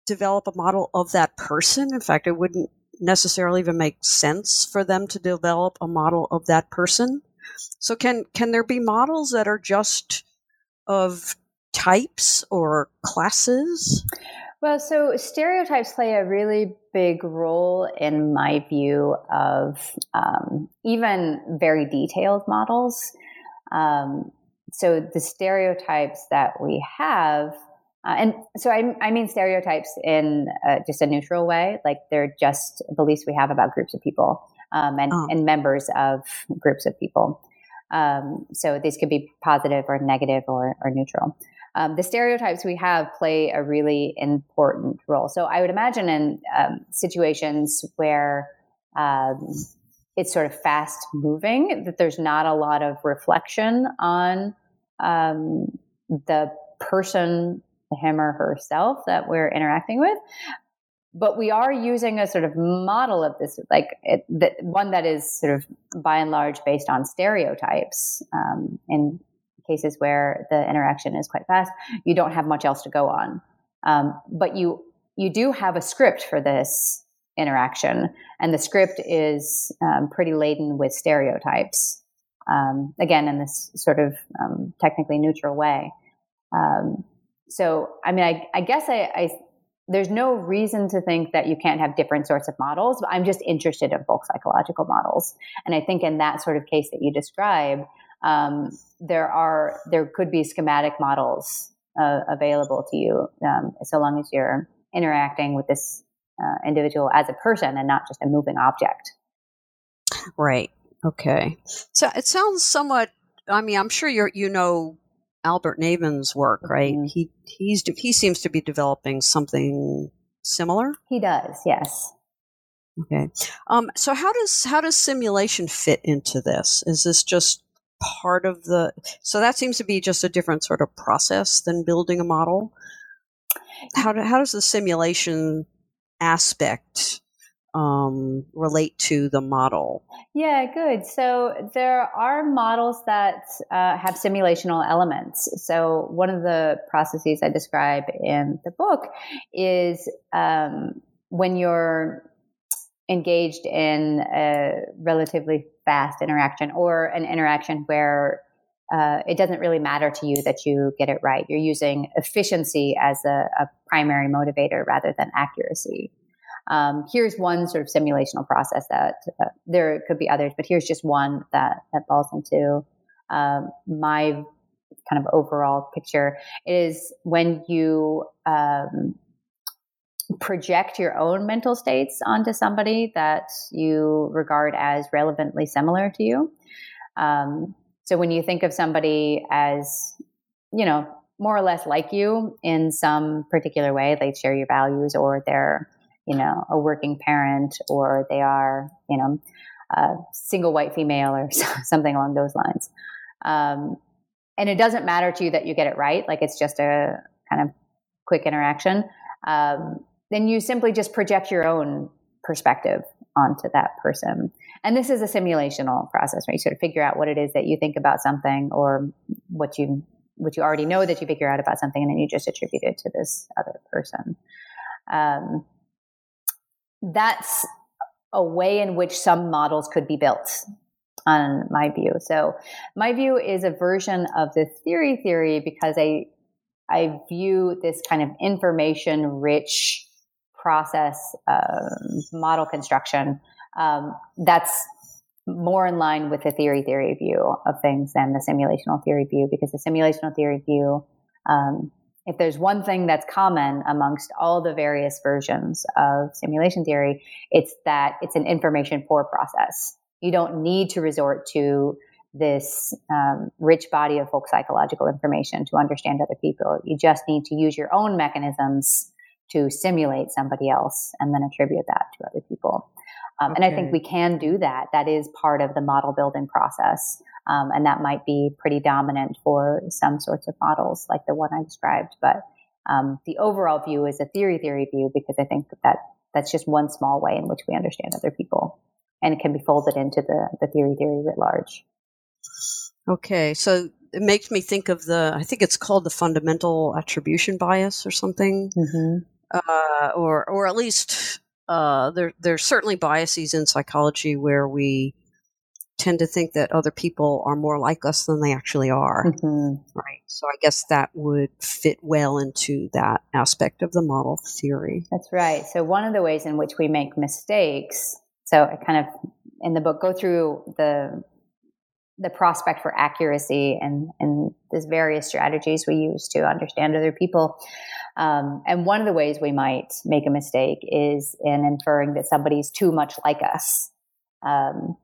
develop a model of that person. In fact, it wouldn't necessarily even make sense for them to develop a model of that person. So can can there be models that are just of types or classes? Well, so stereotypes play a really big role in my view of um, even very detailed models. Um, so the stereotypes that we have, uh, and so I, I, mean stereotypes in uh, just a neutral way, like they're just beliefs we have about groups of people um, and, oh. and members of groups of people. Um, so these could be positive or negative or, or neutral. Um, the stereotypes we have play a really important role. So I would imagine in um, situations where um, it's sort of fast moving, that there's not a lot of reflection on um, the person, him or herself that we're interacting with but we are using a sort of model of this, like it, that one that is sort of by and large based on stereotypes. Um, in cases where the interaction is quite fast, you don't have much else to go on, um, but you you do have a script for this interaction, and the script is um, pretty laden with stereotypes. Um, again, in this sort of um, technically neutral way. So, I mean, I, I guess I, I there's no reason to think that you can't have different sorts of models, but I'm just interested in folk psychological models. And I think in that sort of case that you describe, um, there are there could be schematic models uh, available to you um, so long as you're interacting with this uh, individual as a person and not just a moving object. Right. Okay. So it sounds somewhat. I mean, I'm sure you you know Albert Newen's work, right? Mm-hmm. He he's he seems to be developing something similar. He does, yes. Okay. Um, so how does how does simulation fit into this? Is this just part of the? So that seems to be just a different sort of process than building a model. How do, how does the simulation aspect um, relate to the model? Yeah, good. So there are models that uh, have simulational elements. So one of the processes I describe in the book is um, when you're engaged in a relatively fast interaction or an interaction where uh, it doesn't really matter to you that you get it right. You're using efficiency as a, a primary motivator rather than accuracy. Um, here's one sort of simulational process that uh, there could be others, but here's just one that that falls into um, my kind of overall picture is when you um, project your own mental states onto somebody that you regard as relevantly similar to you. Um, so when you think of somebody as, you know, more or less like you in some particular way, they share your values or they're you know, a working parent or they are, you know, a single white female or [laughs] something along those lines. Um, and it doesn't matter to you that you get it right. Like it's just a kind of quick interaction. Um, then you simply just project your own perspective onto that person. And this is a simulational process, right? You sort of figure out what it is that you think about something or what you what you already know that you figure out about something, and then you just attribute it to this other person. Um, that's a way in which some models could be built on my view. So my view is a version of the theory theory because I I view this kind of information rich process um, model construction um, that's more in line with the theory theory view of things than the simulational theory view because the simulational theory view um, if there's one thing that's common amongst all the various versions of simulation theory it's that it's an information poor process you don't need to resort to this um, rich body of folk psychological information to understand other people. You just need to use your own mechanisms to simulate somebody else and then attribute that to other people. Um, okay. And I think we can do that. That is part of the model building process. Um, and that might be pretty dominant for some sorts of models like the one I described. But um, the overall view is a theory theory view because I think that that's just one small way in which we understand other people. And it can be folded into the, the theory theory writ large. Okay, so it makes me think of the, I think it's called the fundamental attribution bias or something. Mm-hmm. Uh, or, or at least uh, there, there's certainly biases in psychology where we tend to think that other people are more like us than they actually are. Mm-hmm. Right. So I guess that would fit well into that aspect of the model theory. That's right. So one of the ways in which we make mistakes, so I kind of in the book go through the the prospect for accuracy and and there's various strategies we use to understand other people. Um, and one of the ways we might make a mistake is in inferring that somebody's too much like us. Um,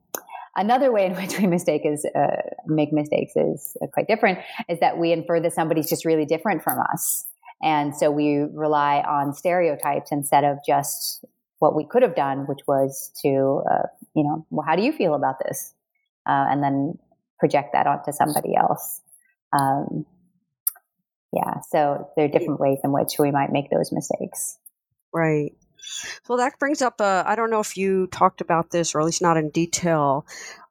another way in which we mistake is uh, make mistakes is uh, quite different. Is that we infer that somebody's just really different from us, and so we rely on stereotypes instead of just what we could have done, which was to, uh, you know, well, how do you feel about this? uh, and then project that onto somebody else. Um, yeah, so there are different ways in which we might make those mistakes. Right. Well, that brings up. Uh, I don't know if you talked about this, or at least not in detail.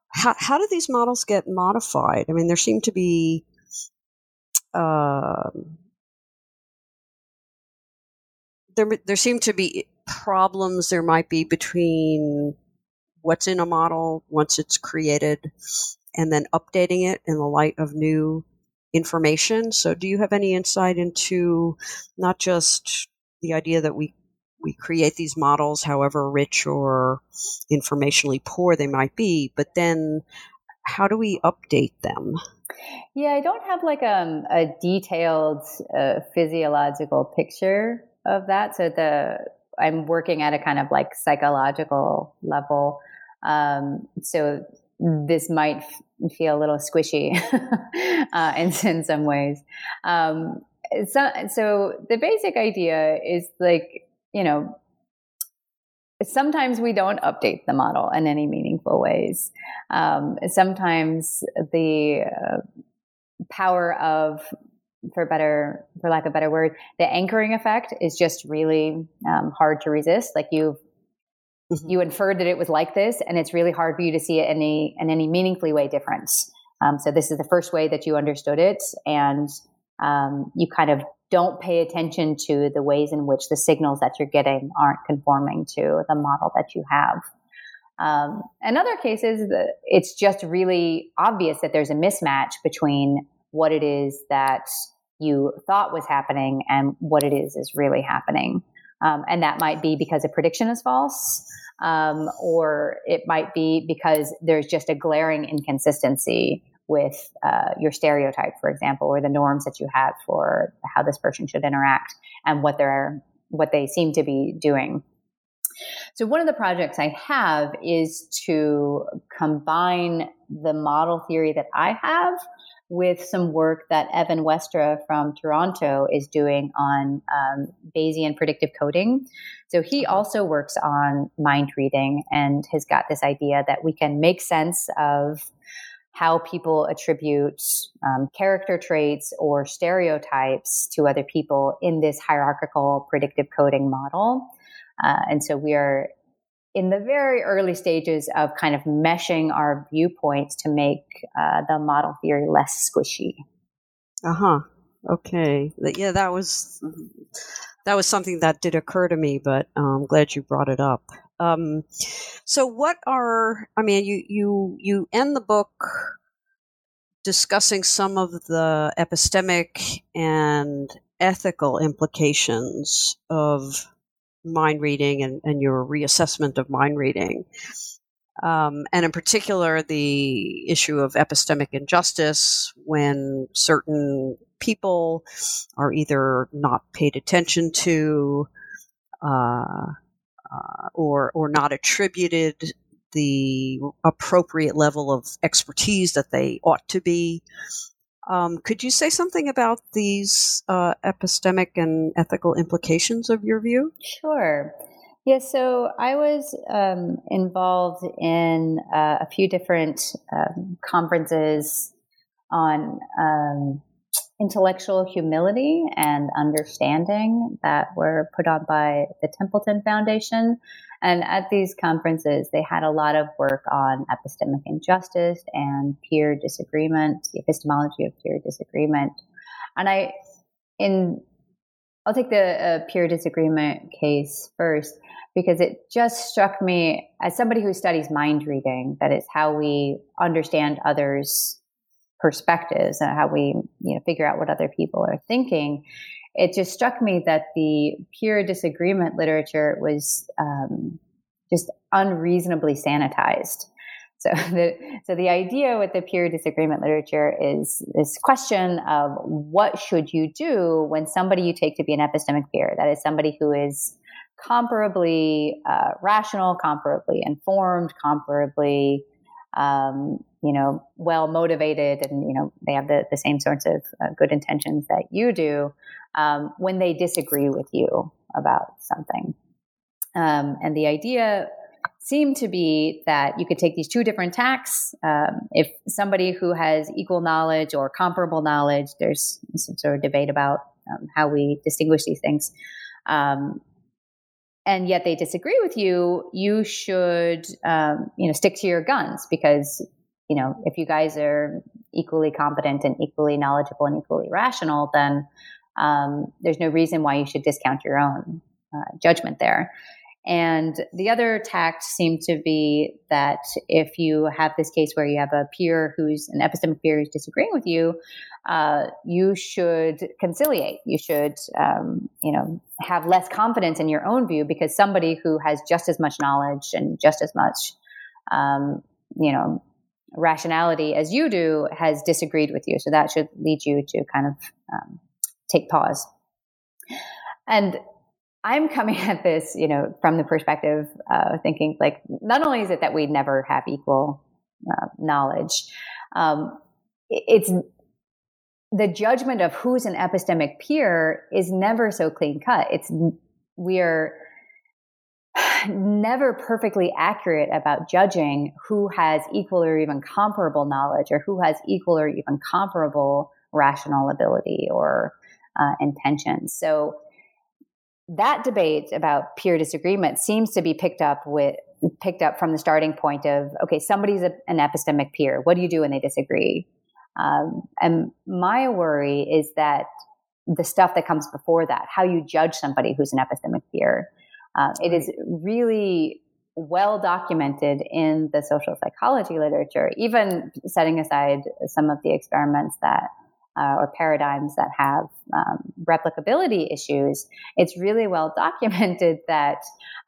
How how do these models get modified? I mean, there seem to be. Uh, there, there seem to be problems there might be between what's in a model once it's created and then updating it in the light of new information. So, do you have any insight into not just the idea that we we create these models, however rich or informationally poor they might be, but then how do we update them? Yeah, I don't have like um, a detailed uh, physiological picture of that. So the I'm working at a kind of like psychological level. Um, so this might f- feel a little squishy [laughs] uh, in, in some ways. Um, so, so the basic idea is like, you know, sometimes we don't update the model in any meaningful ways. Um, sometimes the uh, power of for better for lack of a better word the anchoring effect is just really um, hard to resist like you've Mm-hmm. You inferred that it was like this, and it's really hard for you to see it in any in any meaningfully way difference. Um, so this is the first way that you understood it, and um, you kind of don't pay attention to the ways in which the signals that you're getting aren't conforming to the model that you have. Um, in other cases, it's just really obvious that there's a mismatch between what it is that you thought was happening and what it is is really happening. Um, and that might be because a prediction is false, um, or it might be because there's just a glaring inconsistency with uh, your stereotype, for example, or the norms that you have for how this person should interact and what they're what they seem to be doing. So one of the projects I have is to combine the model theory that I have with some work that Evan Westra from Toronto is doing on um, Bayesian predictive coding. So he also works on mind reading and has got this idea that we can make sense of how people attribute um, character traits or stereotypes to other people in this hierarchical predictive coding model. Uh, and so we are in the very early stages of kind of meshing our viewpoints to make uh, the model theory less squishy. Uh huh. Okay. Yeah, that was that was something that did occur to me, but I'm glad you brought it up. Um, so, what are? I mean, you you you end the book discussing some of the epistemic and ethical implications of mind reading and, and your reassessment of mind reading. Um, and in particular, the issue of epistemic injustice when certain people are either not paid attention to uh, uh, or, or not attributed the appropriate level of expertise that they ought to be. Um, could you say something about these uh, epistemic and ethical implications of your view? Sure. Yeah, so I was um, involved in uh, a few different um, conferences on um, intellectual humility and understanding that were put on by the Templeton Foundation. And at these conferences, they had a lot of work on epistemic injustice and peer disagreement, the epistemology of peer disagreement. And I, in, I'll take the uh, peer disagreement case first because it just struck me as somebody who studies mind reading that it's how we understand others' perspectives and how we, you know, figure out what other people are thinking it just struck me that the peer disagreement literature was um, just unreasonably sanitized. So [laughs] the, so the idea with the peer disagreement literature is this question of what should you do when somebody you take to be an epistemic peer, that is somebody who is comparably uh, rational, comparably informed, comparably, um, you know, well motivated, and you know they have the, the same sorts of uh, good intentions that you do um, when they disagree with you about something. Um, and the idea seemed to be that you could take these two different tacks. Um, if somebody who has equal knowledge or comparable knowledge, there's some sort of debate about um, how we distinguish these things. Um, and yet they disagree with you, you should, um, you know, stick to your guns because, you know, if you guys are equally competent and equally knowledgeable and equally rational, then um, there's no reason why you should discount your own uh, judgment there. And the other tact seemed to be that if you have this case where you have a peer who's an epistemic peer who's disagreeing with you, uh, you should conciliate. You should, um, you know, have less confidence in your own view because somebody who has just as much knowledge and just as much, um, you know, rationality as you do has disagreed with you. So that should lead you to kind of um, take pause. And I'm coming [laughs] at this, you know, from the perspective of thinking like, not only is it that we never have equal uh, knowledge, um, it's the judgment of who's an epistemic peer is never so clean cut. It's we are never perfectly accurate about judging who has equal or even comparable knowledge or who has equal or even comparable rational ability or uh, intentions. So that debate about peer disagreement seems to be picked up with picked up from the starting point of okay, somebody's a, an epistemic peer. What do you do when they disagree? Um, and my worry is that the stuff that comes before that, how you judge somebody who's an epistemic peer, uh, it is really well documented in the social psychology literature, even setting aside some of the experiments that uh, or paradigms that have um, replicability issues, it's really well [laughs] documented that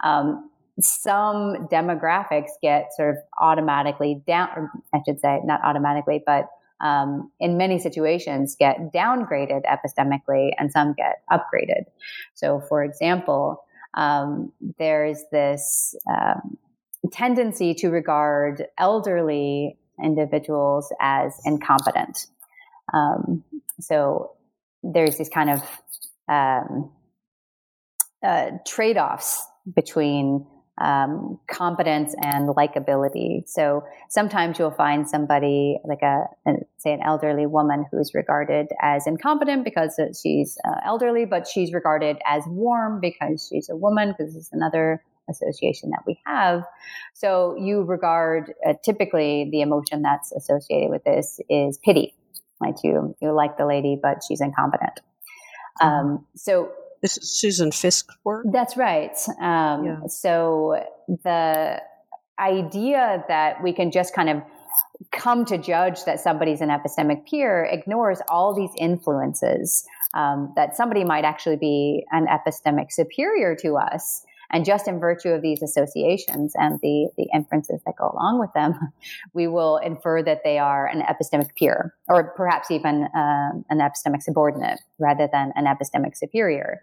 um, some demographics get sort of automatically down, I should say, not automatically, but um, in many situations get downgraded epistemically and some get upgraded. So, for example, um, there's this um, tendency to regard elderly individuals as incompetent. Um, so there's these kind of um, uh, trade offs between um, competence and likability. So sometimes you'll find somebody like a, say an elderly woman who's regarded as incompetent because she's uh, elderly, but she's regarded as warm because she's a woman because this is another association that we have. So you regard uh, typically the emotion that's associated with this is pity. Like you, you like the lady, but she's incompetent. Mm-hmm. Um, so this is Susan Fiske's work. That's right. Um, yeah. So the idea that we can just kind of come to judge that somebody's an epistemic peer ignores all these influences um, that somebody might actually be an epistemic superior to us and just in virtue of these associations and the, the inferences that go along with them, [laughs] we will infer that they are an epistemic peer, or perhaps even um, an epistemic subordinate rather than an epistemic superior.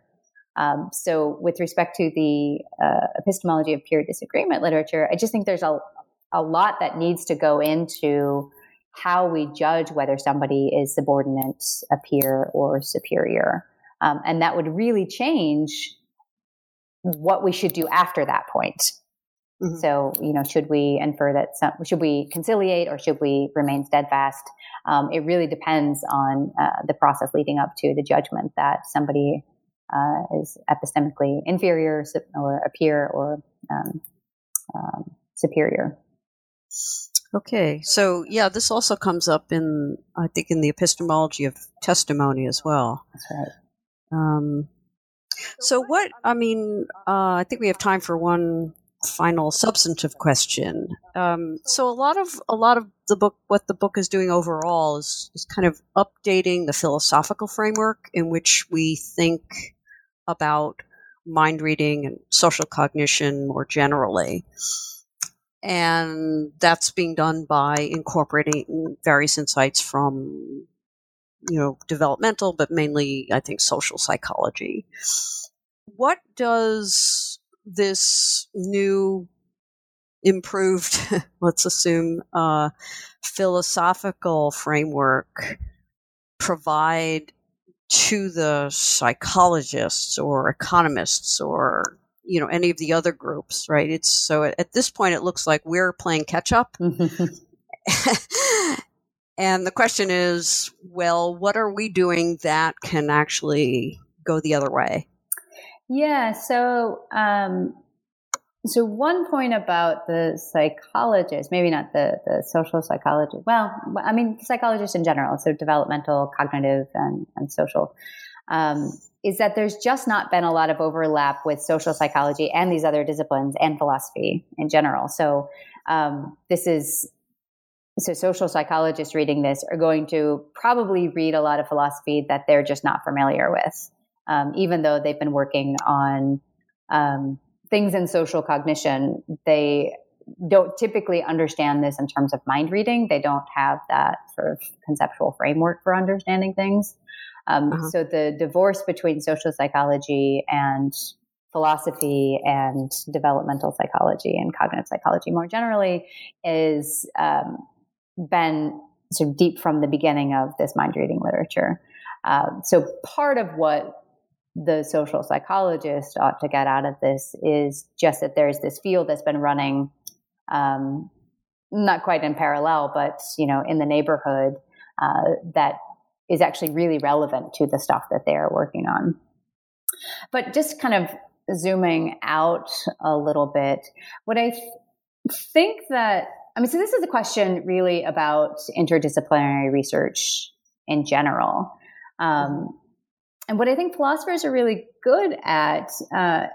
Um, so, with respect to the uh, epistemology of peer disagreement literature, I just think there's a, a lot that needs to go into how we judge whether somebody is subordinate, a peer, or superior. Um, and that would really change what we should do after that point. Mm-hmm. So, you know, should we infer that some, should we conciliate or should we remain steadfast? Um, it really depends on uh, the process leading up to the judgment that somebody is epistemically inferior or a peer or um, um, superior. Okay, so yeah, this also comes up in I think in the epistemology of testimony as well. That's right. Um, so, what, I mean, uh, I think we have time for one final substantive question. Um, so a lot of a lot of the book, what the book is doing overall, is, is kind of updating the philosophical framework in which we think about mind reading and social cognition more generally. And that's being done by incorporating various insights from you know, developmental, but mainly, I think, social psychology. What does this new, improved, [laughs] let's assume, uh, philosophical framework provide to the psychologists or economists or you know any of the other groups right it's so at, this point it looks like we're playing catch up [laughs] And the question is, well, what are we doing that can actually go the other way? Yeah. So, um, so one point about the psychologist, maybe not the, the social psychologist. Well, I mean, psychologists in general, so developmental, cognitive, and, and social, um, is that there's just not been a lot of overlap with social psychology and these other disciplines and philosophy in general. So, um, this is so social psychologists reading this are going to probably read a lot of philosophy that they're just not familiar with, um, even though they've been working on um, things in social cognition. They don't typically understand this in terms of mind reading. They don't have that sort of conceptual framework for understanding things. Um, uh-huh. So the divorce between social psychology and philosophy and developmental psychology and cognitive psychology more generally is um, been sort of deep from the beginning of this mind reading literature. Um, so part of what the social psychologist ought to get out of this is just that there's this field that's been running, um, not quite in parallel, but you know, in the neighborhood uh, that is actually really relevant to the stuff that they are working on. But just kind of zooming out a little bit, what I th- think that I mean, so this is a question really about interdisciplinary research in general. Um, and what I think philosophers are really good at uh,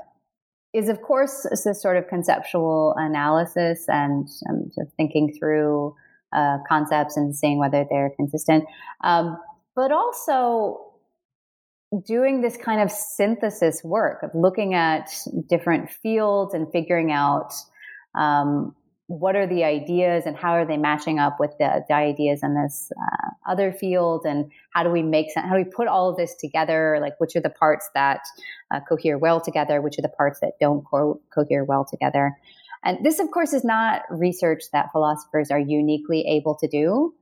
is, of course, this sort of conceptual analysis and um, sort of thinking through uh, concepts and seeing whether they're consistent, um, but also doing this kind of synthesis work of looking at different fields and figuring out um, what are the ideas and how are they matching up with the, the ideas in this uh, other field and how do we make sense how do we put all of this together like which are the parts that uh, cohere well together which are the parts that don't co- cohere well together and this of course is not research that philosophers are uniquely able to do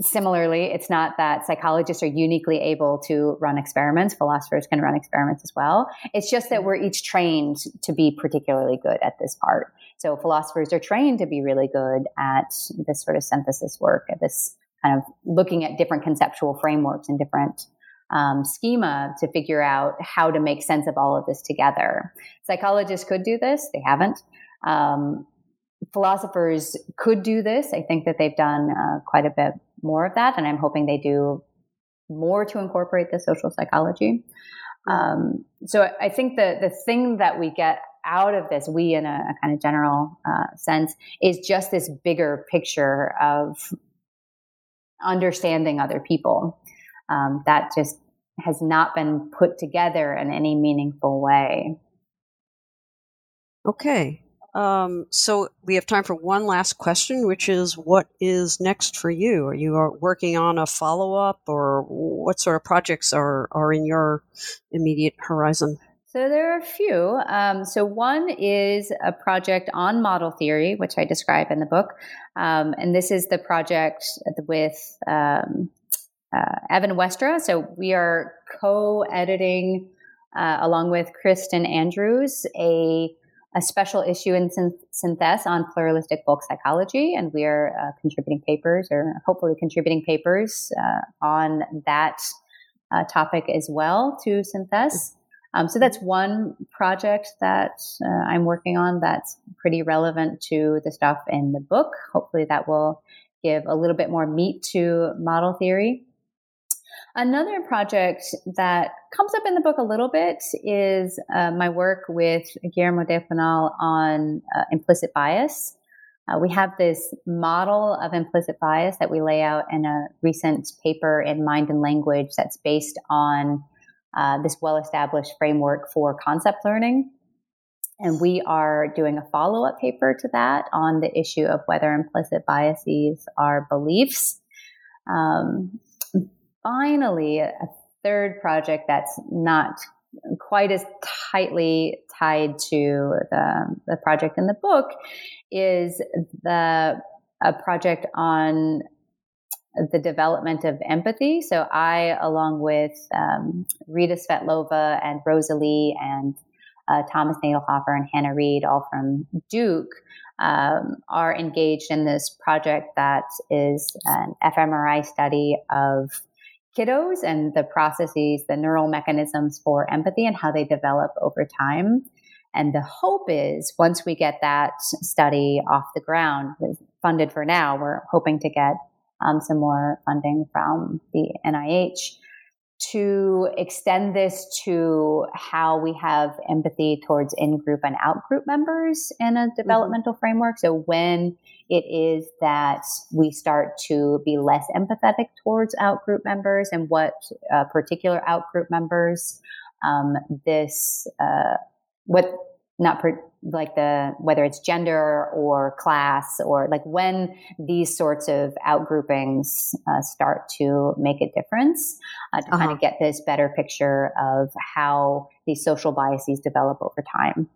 similarly, it's not that psychologists are uniquely able to run experiments. Philosophers can run experiments as well. It's just that we're each trained to be particularly good at this part. So philosophers are trained to be really good at this sort of synthesis work, at this kind of looking at different conceptual frameworks and different um, schema to figure out how to make sense of all of this together. Psychologists could do this. They haven't. Um, philosophers could do this. I think that they've done uh, quite a bit more of that, and I'm hoping they do more to incorporate the social psychology. Um, so I think the the thing that we get out of this, we in a, a kind of general uh, sense, is just this bigger picture of understanding other people. Um, that just has not been put together in any meaningful way. Okay. Um, so we have time for one last question, which is what is next for you? Are you working on a follow up or what sort of projects are, are in your immediate horizon? So there are a few. Um, so one is a project on model theory, which I describe in the book. Um, and this is the project with um, uh, Evan Westra. So we are co-editing uh, along with Kristin Andrews a a special issue in Synthese on pluralistic folk psychology, and we are uh, contributing papers, or hopefully contributing papers uh, on that uh, topic as well to Synthese. Um, so that's one project that uh, I'm working on that's pretty relevant to the stuff in the book. Hopefully, that will give a little bit more meat to model theory. Another project that comes up in the book a little bit is uh, my work with Guillermo del Pinal on uh, implicit bias. Uh, we have this model of implicit bias that we lay out in a recent paper in Mind and Language that's based on uh, this well established framework for concept learning. And we are doing a follow up paper to that on the issue of whether implicit biases are beliefs. Um, finally, a third project that's not quite as tightly tied to the, the project in the book is the a project on the development of empathy. So I, along with um, Rita Svetlova and Rosalie and uh, Thomas Nadelhoffer and Hannah Reed, all from Duke, um, are engaged in this project that is an fMRI study of kiddos and the processes, the neural mechanisms for empathy and how they develop over time. And the hope is once we get that study off the ground, funded for now, we're hoping to get um, some more funding from the NIH to extend this to how we have empathy towards in group and out group members in a mm-hmm. developmental mm-hmm. framework. So when it is that we start to be less empathetic towards out group members and what uh, particular out group members um, this uh, what not per, like the whether it's gender or class or like when these sorts of outgroupings uh, start to make a difference uh, to uh-huh. kind of get this better picture of how these social biases develop over time.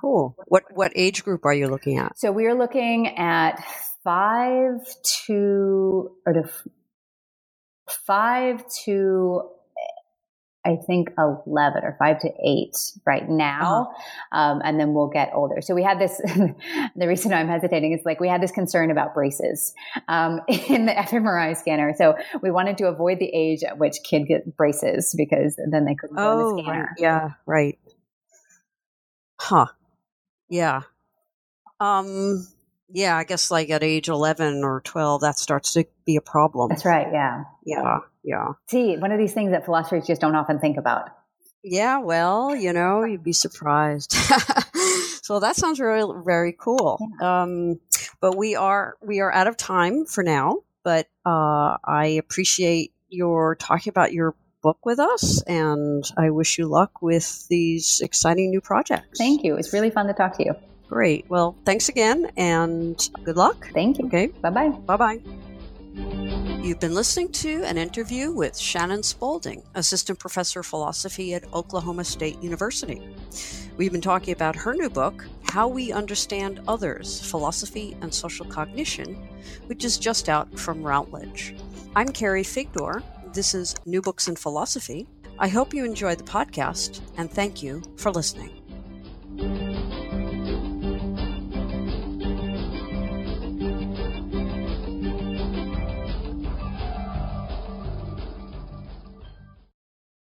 Cool. What what age group are you looking at? So we are looking at five to or to five to I think 11 or 5 to 8 right now. Uh-huh. Um, and then we'll get older. So we had this, [laughs] the reason I'm hesitating is like we had this concern about braces um, [laughs] in the fMRI scanner. So we wanted to avoid the age at which kids get braces because then they couldn't oh, go in the scanner. Right. Yeah, right. Huh. Yeah. Um, yeah, I guess like at age 11 or 12, that starts to be a problem. That's right. Yeah. Yeah. Yeah. See, one of these things that philosophers just don't often think about. Yeah. Well, you know, you'd be surprised. [laughs] so that sounds really, very cool. Yeah. Um, but we are, we are out of time for now, but, uh, I appreciate your talking about your book with us and I wish you luck with these exciting new projects. Thank you. It's really fun to talk to you. Great. Well, thanks again and good luck. Thank you. Okay. Bye bye. Bye bye. You've been listening to an interview with Shannon Spaulding, Assistant Professor of Philosophy at Oklahoma State University. We've been talking about her new book, How We Understand Others Philosophy and Social Cognition, which is just out from Routledge. I'm Carrie Figdor. This is New Books in Philosophy. I hope you enjoy the podcast, and thank you for listening.